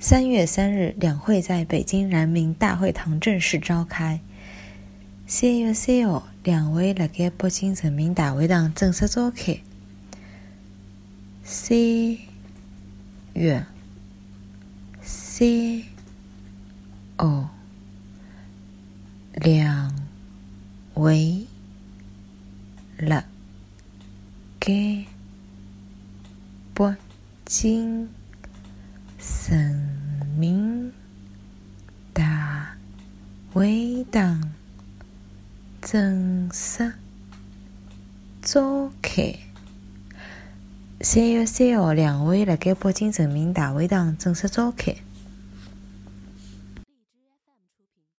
三月三日，两会在北京人民大会堂正式召开。三月三号，两会辣盖北京人民大会堂正式召开。三月三号，两会辣盖北京。人民大会堂正式召开。三月三号，两会辣盖北京人民大会堂正式召开。